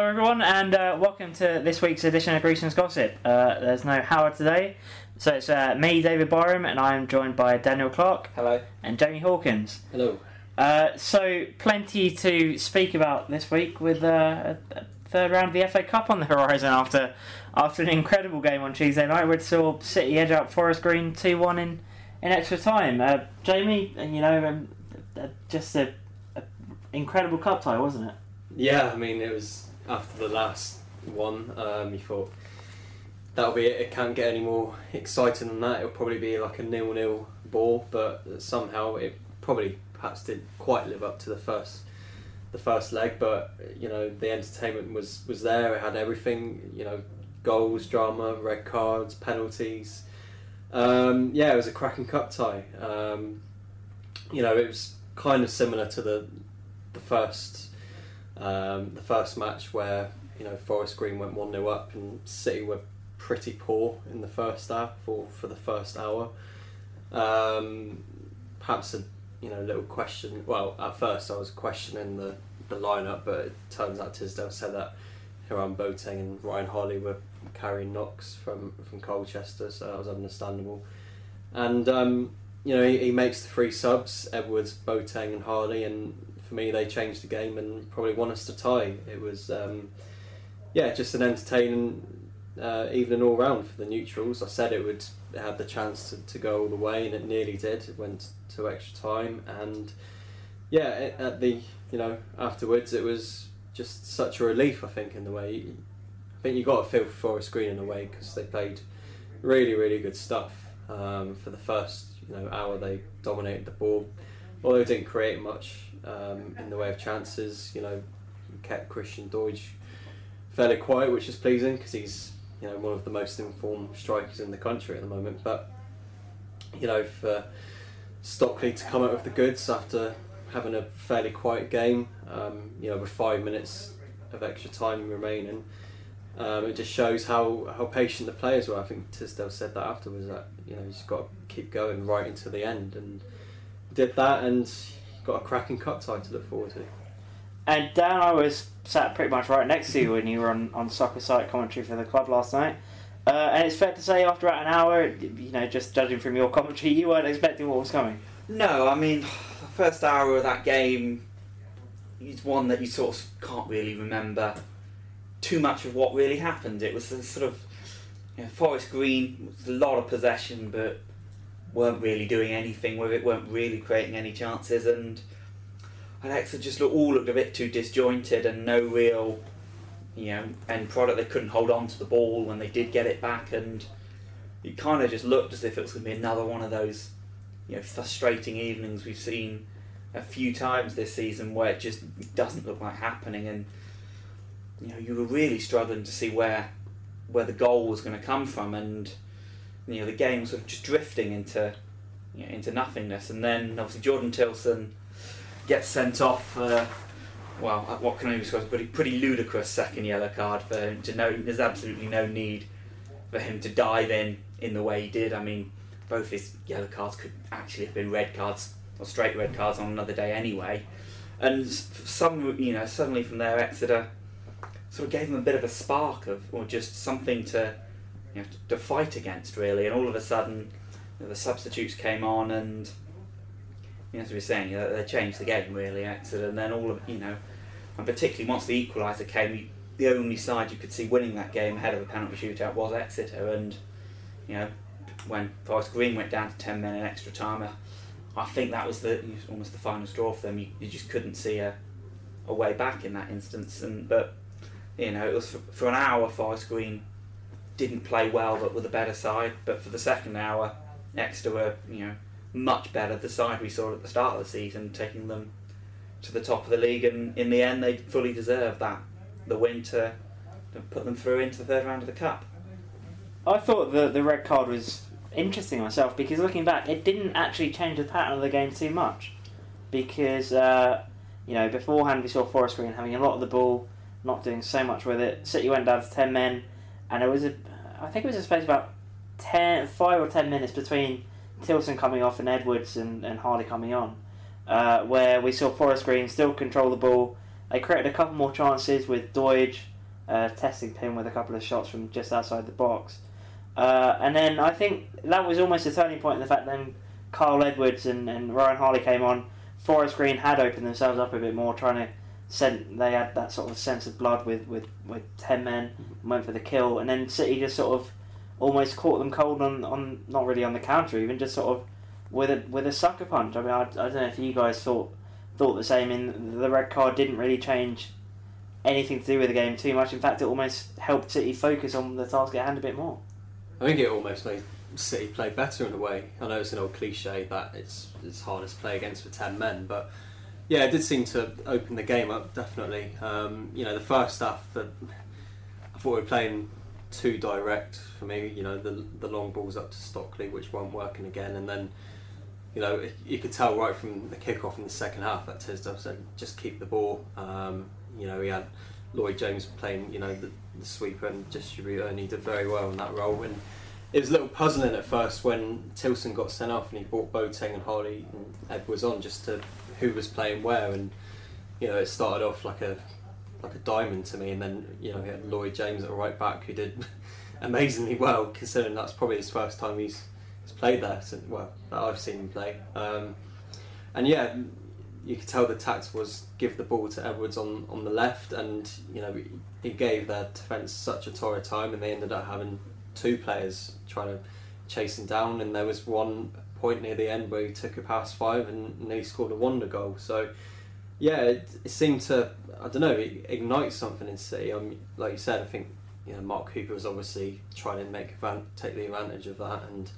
Hello, everyone, and uh, welcome to this week's edition of Grecian's Gossip. Uh, there's no Howard today, so it's uh, me, David Byram, and I am joined by Daniel Clark Hello. and Jamie Hawkins. Hello. Uh, so, plenty to speak about this week with uh, a, third round of the FA Cup on the horizon after after an incredible game on Tuesday night where it saw City edge out Forest Green 2 1 in, in extra time. Uh, Jamie, you know, um, just a, a incredible cup tie, wasn't it? Yeah, I mean, it was after the last one. Um, you thought that'll be it. It can't get any more exciting than that. It'll probably be like a nil-nil ball, but somehow it probably perhaps didn't quite live up to the first the first leg. But you know, the entertainment was was there. It had everything. You know, goals, drama, red cards, penalties. Um, yeah, it was a cracking cup tie. Um, you know, it was kind of similar to the the first um, the first match where you know Forest Green went one 0 up and City were pretty poor in the first half or for the first hour. Um, perhaps a you know little question. Well, at first I was questioning the the lineup, but it turns out Tisdale said that Hiram Boateng and Ryan Harley were carrying knocks from from Colchester, so that was understandable. And um, you know he, he makes the three subs: Edwards, Boateng, and Harley. And for me, they changed the game and probably won us to tie. It was um, yeah, just an entertaining uh, evening all round for the neutrals. I said it would have the chance to, to go all the way, and it nearly did. It went to extra time, and yeah, it, at the you know afterwards, it was just such a relief. I think in the way, I think you got to feel for Forest Green in a way because they played really really good stuff. Um, for the first you know hour, they dominated the ball, although they didn't create much um, in the way of chances. You know, kept Christian Doidge fairly quiet, which is pleasing because he's you know one of the most informed strikers in the country at the moment. But you know, for Stockley to come out with the goods after having a fairly quiet game, um, you know, with five minutes of extra time remaining, um, it just shows how, how patient the players were. I think Tisdale said that afterwards that you know he's got to keep going right into the end, and did that, and got a cracking cup tie to look forward to. And Dan, I was sat pretty much right next to you when you were on, on soccer site commentary for the club last night. Uh, and it's fair to say, after about an hour, you know, just judging from your commentary, you weren't expecting what was coming. No, I mean, the first hour of that game is one that you sort of can't really remember too much of what really happened. It was a sort of you know, Forest Green was a lot of possession, but weren't really doing anything with it, weren't really creating any chances, and Alexa just all looked a bit too disjointed and no real, you know, end product. They couldn't hold on to the ball when they did get it back, and it kind of just looked as if it was going to be another one of those, you know, frustrating evenings we've seen a few times this season where it just doesn't look like happening, and you know, you were really struggling to see where where the goal was going to come from, and you know, the game sort of just drifting into you know, into nothingness, and then obviously Jordan Tillson gets sent off. Uh, well, what can I describe as a pretty, pretty ludicrous second yellow card for him to know. There's absolutely no need for him to dive in in the way he did. I mean, both his yellow cards could actually have been red cards or straight red cards on another day anyway. And some, you know, suddenly from there, Exeter sort of gave him a bit of a spark of, or just something to, you know, to fight against really. And all of a sudden, you know, the substitutes came on and you know, as we were saying, you know, they changed the game really, Exeter, and then all of you know, and particularly once the equaliser came, the only side you could see winning that game ahead of a penalty shootout was Exeter, and you know, when Forest Green went down to ten men in extra time, I think that was the almost the final straw for them. You, you just couldn't see a, a way back in that instance, and but you know, it was for, for an hour Forest Green didn't play well, but were the better side, but for the second hour, Exeter were you know much better. The side we saw at the start of the season, taking them to the top of the league, and in the end, they fully deserved that the win to, to put them through into the third round of the cup. I thought the the red card was interesting myself because looking back, it didn't actually change the pattern of the game too much. Because uh, you know beforehand we saw Forest Green having a lot of the ball, not doing so much with it. City went down to ten men, and it was a I think it was a space about 10, 5 or ten minutes between Tillson coming off and Edwards and, and Harley coming on, uh, where we saw Forest Green still control the ball. They created a couple more chances with Doidge uh, testing Pym with a couple of shots from just outside the box. Uh, and then I think that was almost a turning point in the fact then Kyle Edwards and, and Ryan Harley came on. Forest Green had opened themselves up a bit more, trying to send. They had that sort of sense of blood with, with, with ten men, went for the kill, and then City just sort of almost caught them cold on, on not really on the counter, even just sort of with a with a sucker punch. I mean, I, I don't know if you guys thought thought the same. In the red card didn't really change anything to do with the game too much. In fact, it almost helped City focus on the task at hand a bit more. I think it almost made City play better in a way. I know it's an old cliche that it's it's hardest play against for ten men, but yeah, it did seem to open the game up definitely. Um, you know, the first half, the, thought we were playing too direct for me. You know, the the long balls up to Stockley, which weren't working again, and then you know you could tell right from the kickoff in the second half that Tisdale said just keep the ball. Um, you know, he had Lloyd James playing, you know, the, the sweeper and distributor, and he did very well in that role. And it was a little puzzling at first when Tillson got sent off and he brought Boateng and Harley and Edwards on just to who was playing where, and you know, it started off like a like a diamond to me, and then you know, he had Lloyd James at right back who did amazingly well, considering that's probably his first time he's, he's played there. Since, well, that I've seen him play. Um, and yeah, you could tell the tact was give the ball to Edwards on, on the left, and you know he gave their defence such a torrid time, and they ended up having two players trying to chase him down. And there was one point near the end where he took a pass five and, and he scored a wonder goal. So yeah, it, it seemed to I don't know it ignites something in City. Um, like you said, I think you know Mark Cooper was obviously trying to make take the advantage of that, and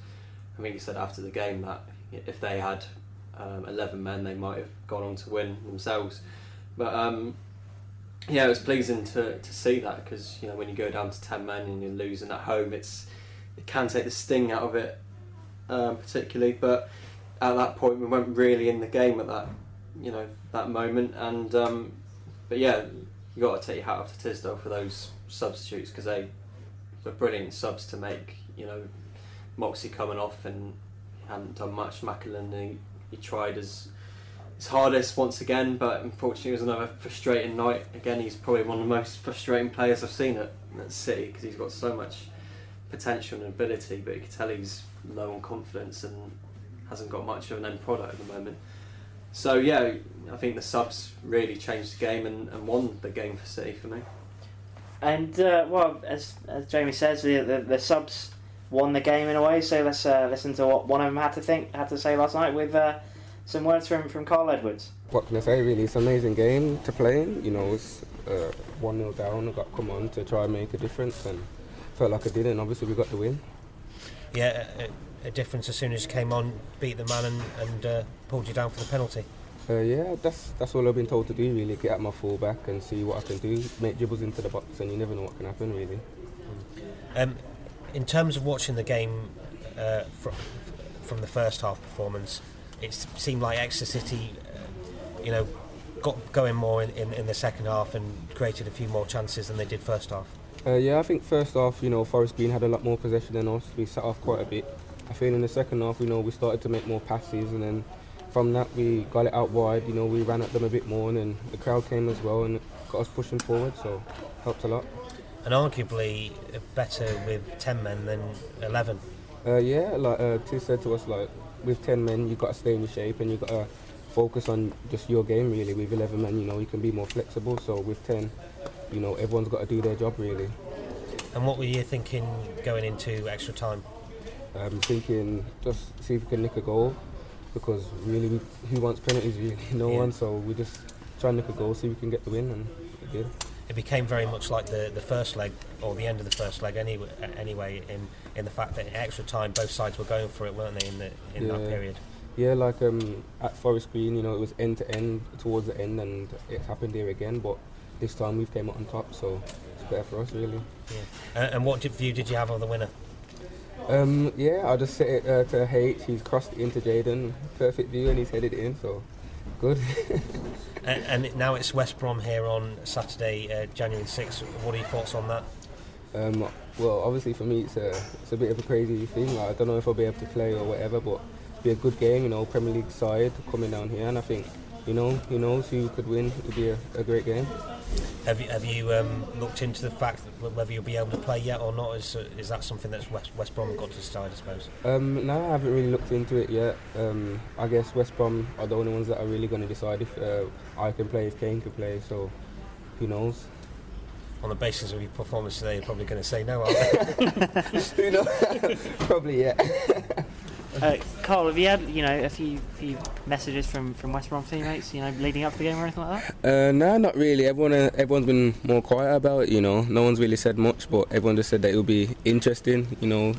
I think he said after the game that if they had um, 11 men, they might have gone on to win themselves. But um, yeah, it was pleasing to, to see that because you know when you go down to 10 men and you're losing at home, it's it can take the sting out of it, um, particularly. But at that point, we weren't really in the game at that you know that moment. And um, but yeah, you got to take your hat off to Tisdale for those substitutes because they were brilliant subs to make. You know, Moxey coming off and hadn't done much. McAlinden he tried his his hardest once again, but unfortunately it was another frustrating night. Again, he's probably one of the most frustrating players I've seen at, at City because he's got so much potential and ability, but you can tell he's low on confidence and hasn't got much of an end product at the moment. So yeah, I think the subs really changed the game and, and won the game for City for me. And uh, well, as as Jamie says, the, the, the subs won the game in a way. So let's uh, listen to what one of them had to think, had to say last night with uh, some words from from Kyle Edwards. What can I say? Really, it's an amazing game to play in. You know, it's uh, one 0 down. I got come on to try and make a difference, and felt like I did, and obviously we got the win. Yeah, a, a difference as soon as you came on, beat the man, and, and uh, pulled you down for the penalty. Uh, yeah, that's that's all I've been told to do. Really, get at my full back and see what I can do. Make dribbles into the box, and you never know what can happen. Really. Um, in terms of watching the game uh, from from the first half performance, it seemed like Exeter City, uh, you know, got going more in, in, in, the second half and created a few more chances than they did first half. Uh, yeah, I think first half, you know, Forest Green had a lot more possession than us. We sat off quite a bit. I think in the second half, you know, we started to make more passes, and then from that we got it out wide. You know, we ran at them a bit more, and then the crowd came as well and got us pushing forward. So helped a lot and arguably better with 10 men than 11. Uh, yeah, like uh, T said to us, like with 10 men, you've got to stay in your shape and you've got to focus on just your game, really. With 11 men, you know, you can be more flexible. So with 10, you know, everyone's got to do their job, really. And what were you thinking going into extra time? I'm um, thinking just see if we can nick a goal because really, who wants penalties? Really, no yeah. one. So we just try and nick a goal, see if we can get the win, and we did it became very much like the, the first leg or the end of the first leg anyway, anyway in, in the fact that in extra time both sides were going for it weren't they in, the, in yeah. that period yeah like um, at Forest Green you know it was end to end towards the end and it happened here again but this time we've came out on top so it's better for us really yeah. Uh, and what did, view did you have of the winner Um, yeah, I'll just set it uh, to H. He's crossed it into Jayden. Perfect view, and he's headed in. So good. and, and now it's West Brom here on Saturday, uh, January 6th. What are your thoughts on that? Um, well, obviously for me, it's a it's a bit of a crazy thing. Like, I don't know if I'll be able to play or whatever, but it'll be a good game. You know, Premier League side coming down here, and I think you know who knows who could win. It'd be a, a great game. Have you have you um, looked into the fact that whether you'll be able to play yet or not? Is uh, is that something that's West, West Brom got to decide? I suppose. Um, no, I haven't really looked into it yet. Um, I guess West Brom are the only ones that are really going to decide if uh, I can play, if Kane can play. So, who knows? On the basis of your performance today, you're probably going to say no, aren't they? who knows? probably yeah. Uh, Kyle, have you had you know a few few messages from, from West Brom teammates, you know, leading up to the game or anything like that? Uh, no, not really. Everyone uh, everyone's been more quiet about it. You know, no one's really said much, but everyone just said that it would be interesting. You know,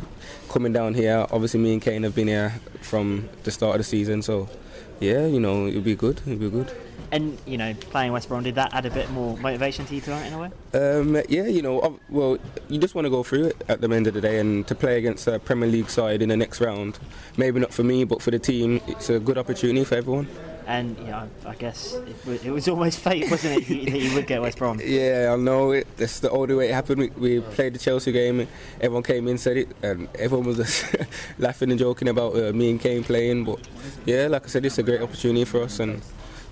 coming down here. Obviously, me and Kane have been here from the start of the season, so yeah, you know, it'll be good. It'll be good. And you know, playing West Brom did that add a bit more motivation to you tonight in a way? Um, yeah, you know, well, you just want to go through it at the end of the day, and to play against a Premier League side in the next round, maybe not for me, but for the team, it's a good opportunity for everyone. And you know, I guess it, it was almost fate, wasn't it, that you would get West Brom? Yeah, I know it. That's the only way it happened. We, we played the Chelsea game, everyone came in, said it, and everyone was just laughing and joking about uh, me and Kane playing. But yeah, like I said, it's a great opportunity for us, and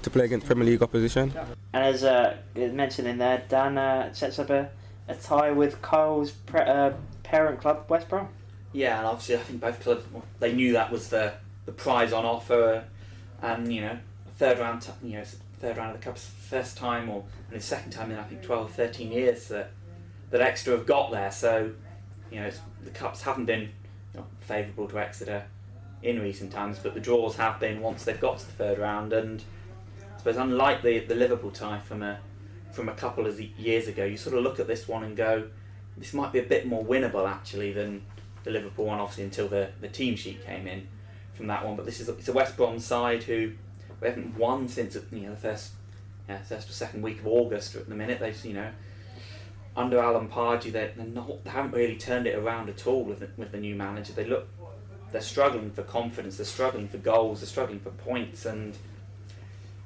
to play against Premier League opposition. And as uh, mentioned in there, Dan uh, sets up a, a tie with Kyle's pre- uh, parent club, West Brom. Yeah, and obviously I think both clubs well, they knew that was the the prize on offer, and you know third round, t- you know third round of the cup's first time or and the second time in I think 12 13 years that that Exeter have got there. So you know the cups haven't been you know, favourable to Exeter in recent times, but the draws have been once they've got to the third round and suppose unlike the, the Liverpool tie from a from a couple of years ago, you sort of look at this one and go, this might be a bit more winnable actually than the Liverpool one, obviously until the, the team sheet came in from that one. But this is a, it's a West Brom side who we haven't won since you know the first yeah, first or second week of August at the minute. They've you know under Alan Pardew they they're not they haven't really turned it around at all with the, with the new manager. They look they're struggling for confidence. They're struggling for goals. They're struggling for points and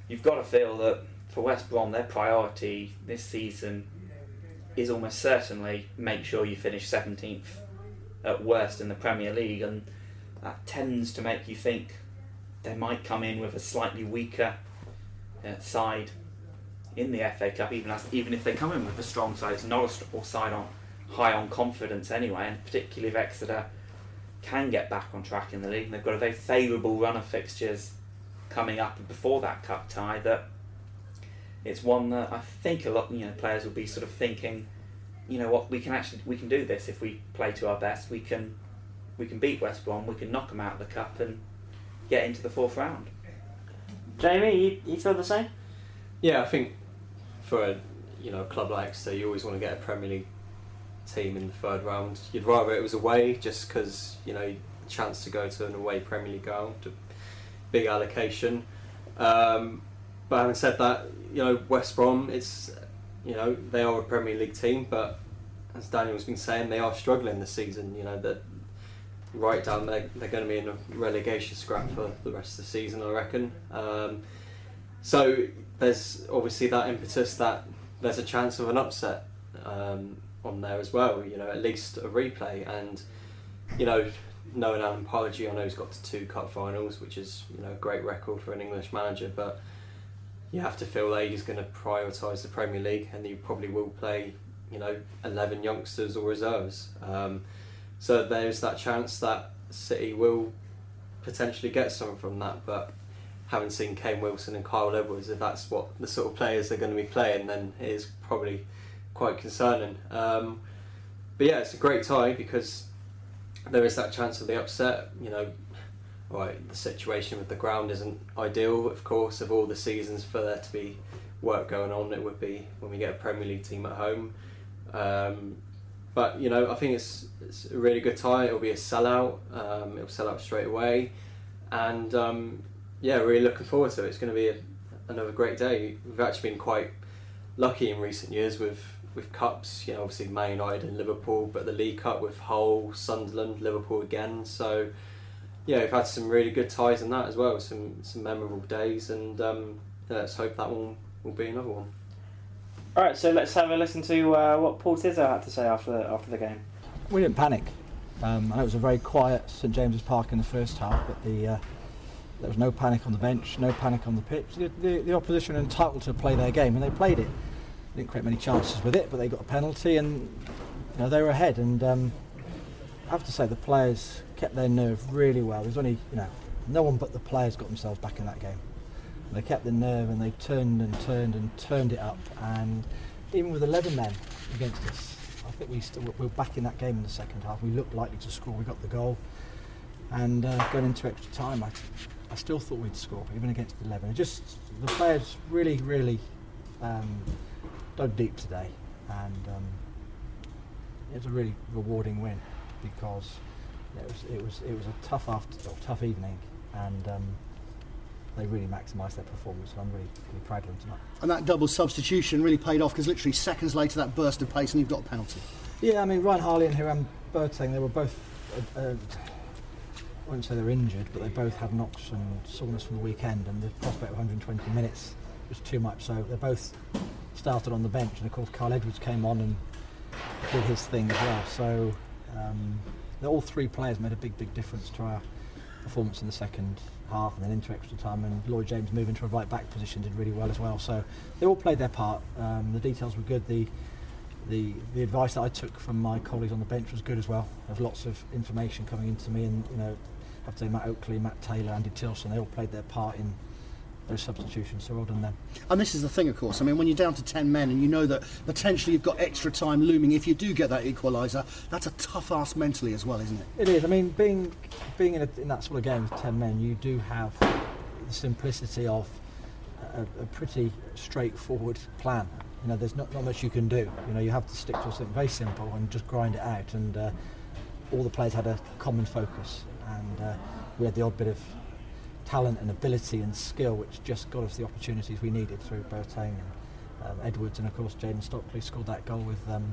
you've got to feel that for West Brom, their priority this season is almost certainly make sure you finish 17th at worst in the Premier League, and that tends to make you think they might come in with a slightly weaker uh, side in the FA Cup, even as even if they come in with a strong side, it's not a strong side on high on confidence anyway, and particularly if Exeter can get back on track in the league, they've got a very favourable run of fixtures coming up before that cup tie that it's one that I think a lot you know players will be sort of thinking, you know what we can actually we can do this if we play to our best. We can we can beat West Brom. We can knock them out of the cup and get into the fourth round. Jamie, you, you feel the same? Yeah, I think for a you know a club like Exeter, you always want to get a Premier League team in the third round. You'd rather it was away, just because you know chance to go to an away Premier League ground, big allocation. Um, but having said that, you know West Brom, it's you know they are a Premier League team, but as Daniel's been saying, they are struggling this season. You know that right down there, they're going to be in a relegation scrap for the rest of the season, I reckon. Um, so there's obviously that impetus that there's a chance of an upset um, on there as well. You know, at least a replay, and you know Alan Pardew, I know he's got to two cup finals, which is you know a great record for an English manager. But you have to feel that he's going to prioritise the Premier League, and he probably will play you know eleven youngsters or reserves. Um, so there's that chance that City will potentially get something from that, but having seen Kane Wilson and Kyle Edwards, if that's what the sort of players they're going to be playing, then it is probably quite concerning. Um, but yeah, it's a great tie because there is that chance of the upset. You know, right, the situation with the ground isn't ideal, of course, of all the seasons for there to be work going on. It would be when we get a Premier League team at home. Um, but you know, I think it's it's a really good tie. It'll be a sellout. Um, it'll sell out straight away, and um, yeah, really looking forward to it. It's going to be a, another great day. We've actually been quite lucky in recent years with with cups, you know, obviously Man United and Liverpool, but the League Cup with Hull, Sunderland, Liverpool again. So yeah, we've had some really good ties in that as well. Some some memorable days, and um, yeah, let's hope that one will be another one. All right, so let's have a listen to uh, what Paul Tisdale had to say after the, after the game. We didn't panic. Um, I know it was a very quiet St James's Park in the first half, but the uh, there was no panic on the bench, no panic on the pitch. The, the, the opposition are entitled to play their game, and they played it. Didn't create many chances with it, but they got a penalty, and you know they were ahead. And um, I have to say the players kept their nerve really well. There's only you know no one but the players got themselves back in that game. They kept the nerve and they turned and turned and turned it up. And even with 11 men against us, I think we still, we were back in that game in the second half. We looked likely to score. We got the goal, and uh, going into extra time, I, I still thought we'd score even against 11. Just the players really, really um, dug deep today, and um, it was a really rewarding win because it was it was it was a tough after or tough evening, and um, they really maximised their performance. And I'm really, really proud of them tonight. And that double substitution really paid off because literally seconds later that burst of pace and you've got a penalty. Yeah, I mean Ryan Harley and Hiram Boateng, they were both. Uh, uh, I wouldn't say they're injured, but they both had knocks and soreness from the weekend, and the prospect of 120 minutes was too much. So they both started on the bench, and of course Kyle Edwards came on and did his thing as well. So um, all three players made a big, big difference to our performance in the second half and then into extra time. And Lloyd James moving to a right back position did really well as well. So they all played their part. Um, the details were good. The the the advice that I took from my colleagues on the bench was good as well. There's lots of information coming into me, and you know, I have to say Matt Oakley, Matt Taylor, Andy Tilson, they all played their part in those substitutions. So well done them. And this is the thing, of course. I mean, when you're down to 10 men and you know that potentially you've got extra time looming, if you do get that equaliser, that's a tough ask mentally as well, isn't it? It is. I mean, being being in, a, in that sort of game with 10 men, you do have the simplicity of a, a pretty straightforward plan. You know, there's not, not much you can do. You know, you have to stick to something very simple and just grind it out. And uh, all the players had a common focus, and uh, we had the odd bit of talent and ability and skill which just got us the opportunities we needed through Boateng and um, Edwards and of course Jayden Stockley scored that goal with um,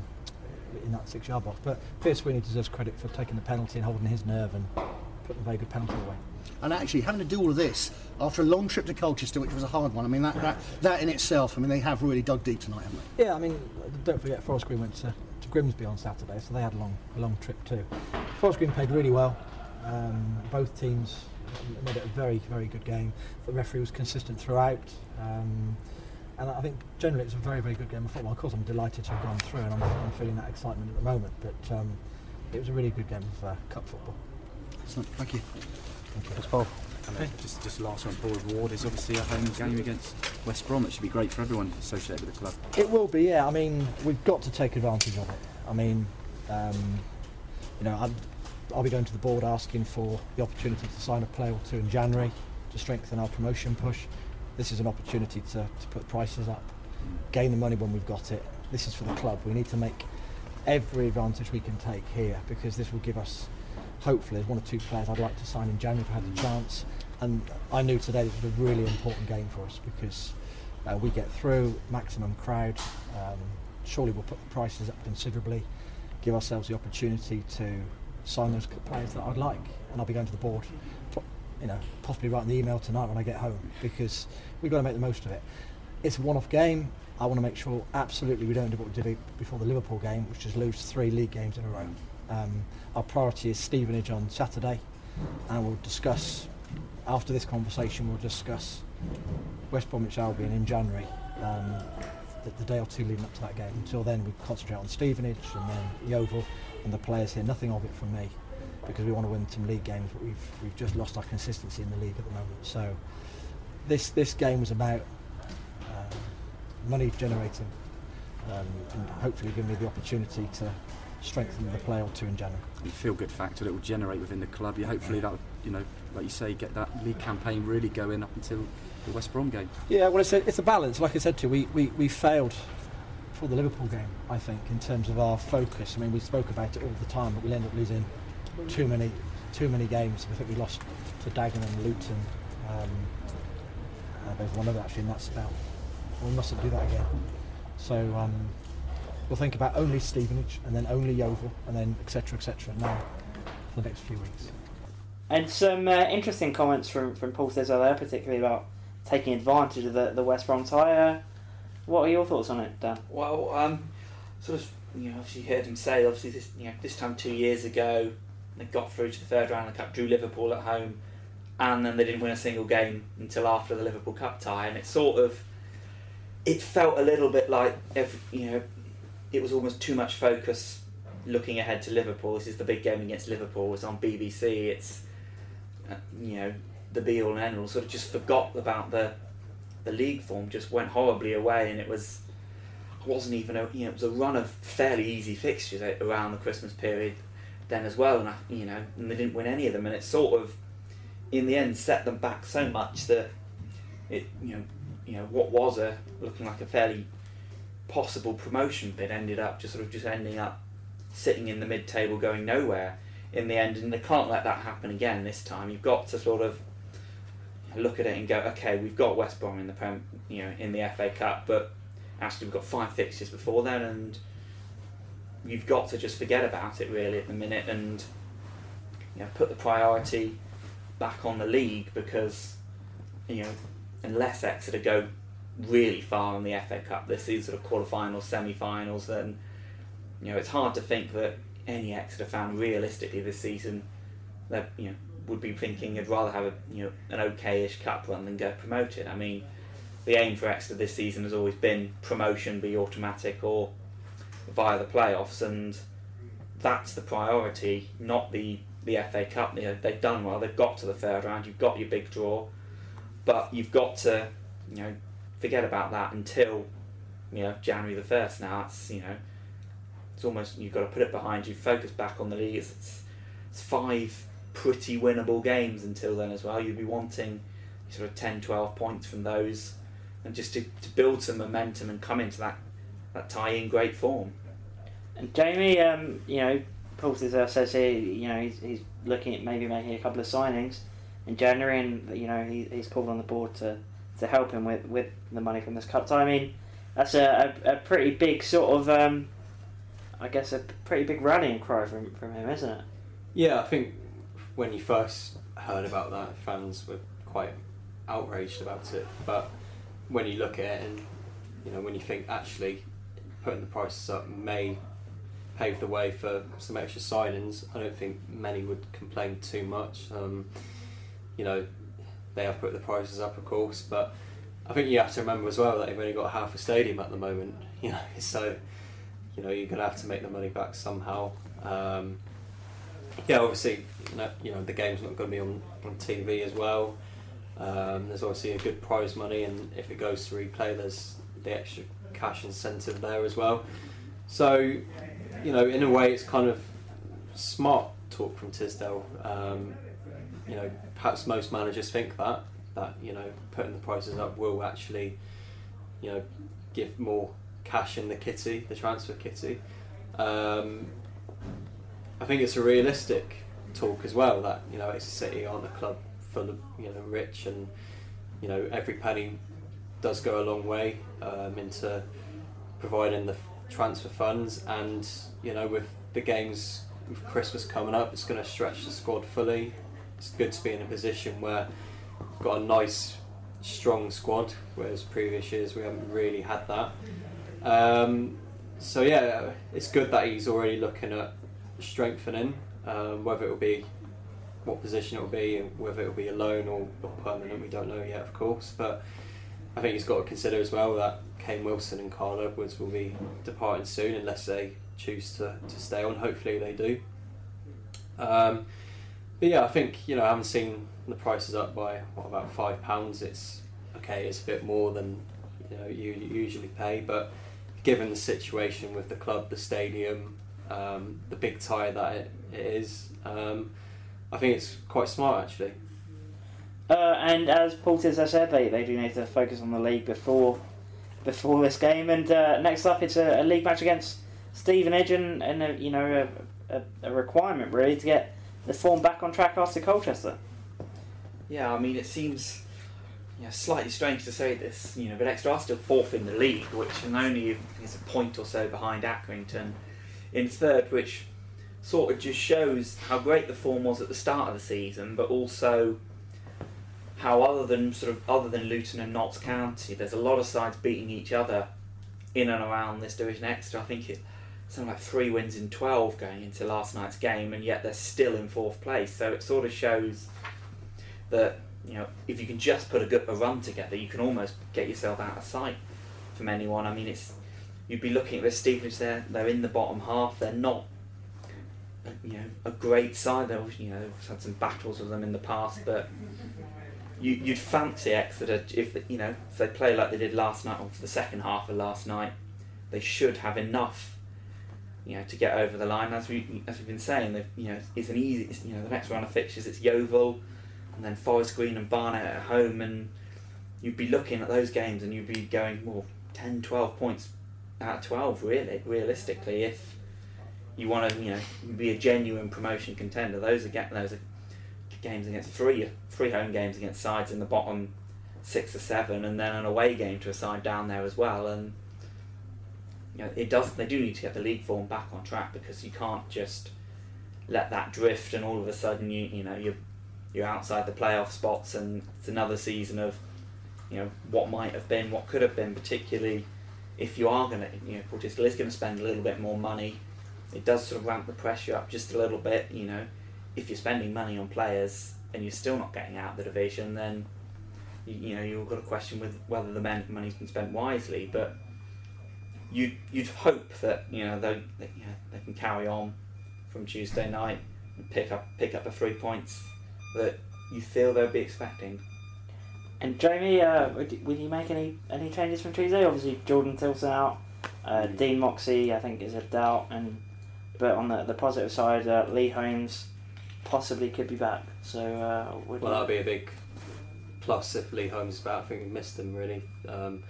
in that six yard box but Pierce Sweeney deserves credit for taking the penalty and holding his nerve and putting a very good penalty away. And actually, having to do all of this after a long trip to Colchester, which was a hard one, I mean, that, that, that in itself, I mean, they have really dug deep tonight, haven't they? Yeah, I mean, don't forget Forest Green went to, to Grimsby on Saturday, so they had a long, a long trip too. Forest Green played really well. Um, both teams made it a very, very good game. The referee was consistent throughout. Um, and I think generally it's a very, very good game of football. Of course, I'm delighted to have gone through and I'm, I'm feeling that excitement at the moment. But um, it was a really good game of uh, cup football. Excellent. Thank you. Thank you. That's Paul. And just, just last one, Paul Ward is obviously a home game against West Brom. It should be great for everyone associated with the club. It will be, yeah. I mean, we've got to take advantage of it. I mean, um, you know, I'm, I'll be going to the board asking for the opportunity to sign a player or two in January to strengthen our promotion push. This is an opportunity to, to put prices up, gain the money when we've got it. This is for the club. We need to make every advantage we can take here because this will give us, hopefully, one or two players I'd like to sign in January if I had the chance. And I knew today this was a really important game for us because uh, we get through, maximum crowd. Um, surely we'll put the prices up considerably, give ourselves the opportunity to sign those players that I'd like, and I'll be going to the board, you know, possibly writing the email tonight when I get home because we've got to make the most of it. It's a one-off game. I want to make sure absolutely we don't do what we did before the Liverpool game, which is lose three league games in a row. Um, our priority is Stevenage on Saturday, and we'll discuss after this conversation. We'll discuss West Bromwich Albion in January. Um, the, the, day or two leading up to that game. Until then, we concentrate on Stevenage and then Yeovil and the players here. Nothing of it from me because we want to win some league games, but we've we've just lost our consistency in the league at the moment. So this this game was about uh, money generating um, and hopefully give me the opportunity to strengthen the play or two in January. You feel good factor that will generate within the club. You hopefully that you know, like you say, get that league campaign really going up until the West Brom game. Yeah, well, it's a, it's a balance. Like I said to you, we, we, we failed the Liverpool game, I think, in terms of our focus. I mean, we spoke about it all the time, but we'll end up losing too many too many games. I think we lost to Dagenham and Luton. Um, uh, there's one other actually in that spell. We mustn't do that again. So um, we'll think about only Stevenage and then only Yeovil and then etc. etc. now for the next few weeks. And some uh, interesting comments from, from Paul Tisdale there, particularly about taking advantage of the, the West Brom tie. What are your thoughts on it, Dan? Well, um, sort of, you know, obviously heard him say, obviously this, you know, this time two years ago, they got through to the third round of the cup, drew Liverpool at home, and then they didn't win a single game until after the Liverpool Cup tie, and it sort of, it felt a little bit like, every, you know, it was almost too much focus looking ahead to Liverpool. This is the big game against Liverpool. It's on BBC. It's, uh, you know, the be all and end all. Sort of just forgot about the, the league form. Just went horribly away, and it was wasn't even a you know it was a run of fairly easy fixtures around the Christmas period then as well and I, you know and they didn't win any of them and it sort of in the end set them back so much that it you know you know what was a looking like a fairly possible promotion bid ended up just sort of just ending up sitting in the mid table going nowhere in the end and they can't let that happen again this time you've got to sort of look at it and go okay we've got West Brom in the you know in the FA Cup but actually we've got five fixtures before then and you've got to just forget about it really at the minute and you know put the priority back on the league because you know unless Exeter go really far in the FA Cup this is sort of quarterfinals semi-finals then you know it's hard to think that any Exeter fan realistically this season that you know would be thinking I'd rather have a you know an okay-ish cup run than get promoted I mean the aim for Exeter this season has always been promotion be automatic or via the playoffs, and that's the priority, not the the FA Cup. You know, they've done well. They've got to the third round. You've got your big draw, but you've got to you know forget about that until you know January the first. Now that's you know it's almost you've got to put it behind you. Focus back on the league. It's, it's five pretty winnable games until then as well. You'd be wanting sort of 10, 12 points from those and just to, to build some momentum and come into that, that tie in great form. And Jamie, um, you know, Paul says here, you know, he's, he's looking at maybe making a couple of signings in January, and you know, he, he's called on the board to, to help him with, with the money from this cut. So I mean, that's a, a, a pretty big sort of, um, I guess, a pretty big rallying cry from from him, isn't it? Yeah, I think when you first heard about that, fans were quite outraged about it, but when you look at it and you know when you think actually putting the prices up may pave the way for some extra signings, I don't think many would complain too much. Um, you know, they have put the prices up, of course, but I think you have to remember as well that they've only got half a stadium at the moment. You know, so you know you're going to have to make the money back somehow. Um, yeah, obviously, you know, the game's not going to be on, on TV as well. Um, there's obviously a good prize money, and if it goes to replay, there's the extra cash incentive there as well. So, you know, in a way, it's kind of smart talk from Tisdale. Um, you know, perhaps most managers think that that you know putting the prices up will actually, you know, give more cash in the kitty, the transfer kitty. Um, I think it's a realistic talk as well that you know Exeter City aren't a club full of you know rich and you know every penny does go a long way um, into providing the transfer funds. And you know with the games with Christmas coming up it's going to stretch the squad fully. It's good to be in a position where we've got a nice strong squad whereas previous years we haven't really had that. Um, so yeah it's good that he's already looking at strengthening um, whether it will be what position it will be, whether it will be a loan or, or permanent, we don't know yet, of course. But I think he's got to consider as well that Kane Wilson and Kyle Edwards will be departing soon unless they choose to, to stay on. Hopefully they do. Um, but yeah, I think you know I haven't seen the prices up by what about five pounds. It's okay. It's a bit more than you know you usually pay, but given the situation with the club, the stadium, um, the big tie that it, it is. Um, I think it's quite smart actually. Uh, and as Paul Tisdale said, they, they do need to focus on the league before before this game. And uh, next up, it's a, a, league match against Stevenage, and, and a, you know a, a, a, requirement really to get the form back on track after Colchester. Yeah, I mean it seems you know, slightly strange to say this, you know, but Exeter are still fourth in the league, which is only is a point or so behind Accrington in third, which sort of just shows how great the form was at the start of the season, but also how other than sort of other than Luton and Notts County, there's a lot of sides beating each other in and around this division. Exeter, I think it something like three wins in twelve going into last night's game, and yet they're still in fourth place. So it sort of shows that you know if you can just put a good a run together, you can almost get yourself out of sight from anyone. I mean, it's you'd be looking at the Stevenage there; they're in the bottom half. They're not you know a great side. They've you know had some battles with them in the past, but you, you'd fancy Exeter if you know if they play like they did last night or for the second half of last night, they should have enough, you know, to get over the line. As we as we've been saying, you know it's an easy it's, you know the next round of fixtures it's Yeovil, and then Forest Green and Barnet at home, and you'd be looking at those games and you'd be going well 10, 12 points out of twelve really realistically if you want to you know be a genuine promotion contender. Those are those are games against three three home games against sides in the bottom six or seven, and then an away game to a side down there as well. And you know, it does. They do need to get the league form back on track because you can't just let that drift, and all of a sudden you you know you're you're outside the playoff spots, and it's another season of you know what might have been, what could have been, particularly if you are going to you know Portugal is going to spend a little bit more money. It does sort of ramp the pressure up just a little bit, you know if you're spending money on players and you're still not getting out of the division, then you, you know you've got a question with whether the money's been spent wisely. But you you'd hope that you know they that, you know, they can carry on from Tuesday night and pick up pick up the three points that you feel they'll be expecting. And Jamie, uh, would, would you make any any changes from Tuesday? Obviously, Jordan Tillson out, uh, Dean Moxey I think is a doubt, and but on the the positive side, uh, Lee Holmes possibly could be back. So uh, well, that'll be a big plus if Lee Holmes is back. I think we missed him really. Um,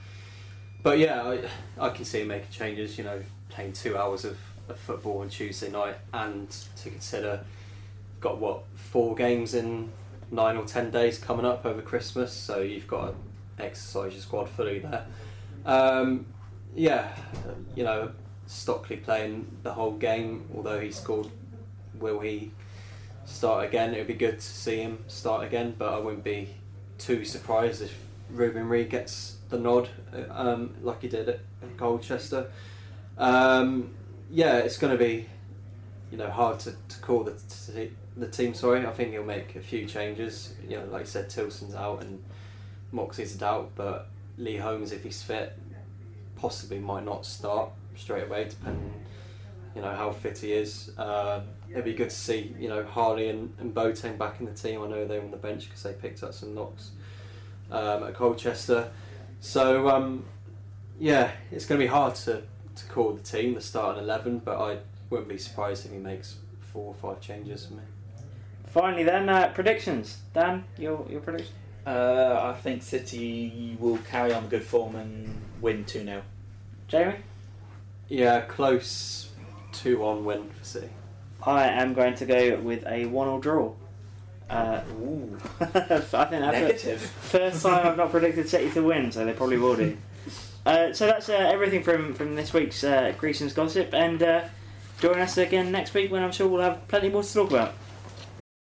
but yeah, I, I can see him making changes. You know, playing two hours of, of football on Tuesday night, and to consider got what four games in nine or ten days coming up over Christmas. So you've got to exercise your squad fully there. Um, yeah, you know, Stockley playing the whole game, although he scored. Will he start again. It would be good to see him start again, but I wouldn't be too surprised if Reuben Reid gets the nod um, like he did at, Colchester. Um, yeah, it's going to be you know hard to, to call the the team. Sorry, I think he'll make a few changes. You know, like I said, Tillson's out and Moxey's out, but Lee Holmes, if he's fit, possibly might not start straight away, depending you know how fit he is. Uh, it'd be good to see you know Harley and, and Boateng back in the team. I know they were on the bench because they picked up some knocks um, at Colchester. So um, yeah, it's going to be hard to, to call the team the starting eleven, but I wouldn't be surprised if he makes four or five changes for me. Finally, then uh, predictions. Dan, your your prediction. Uh, I think City will carry on good form and win 2 0. Jamie? Yeah, close 2 1 win for City. I am going to go with a one or draw. Uh, Ooh. I think that's Negative. the first time I've not predicted City to win, so they probably will do. Uh, so that's uh, everything from, from this week's uh, Grecian's Gossip, and uh, join us again next week when I'm sure we'll have plenty more to talk about.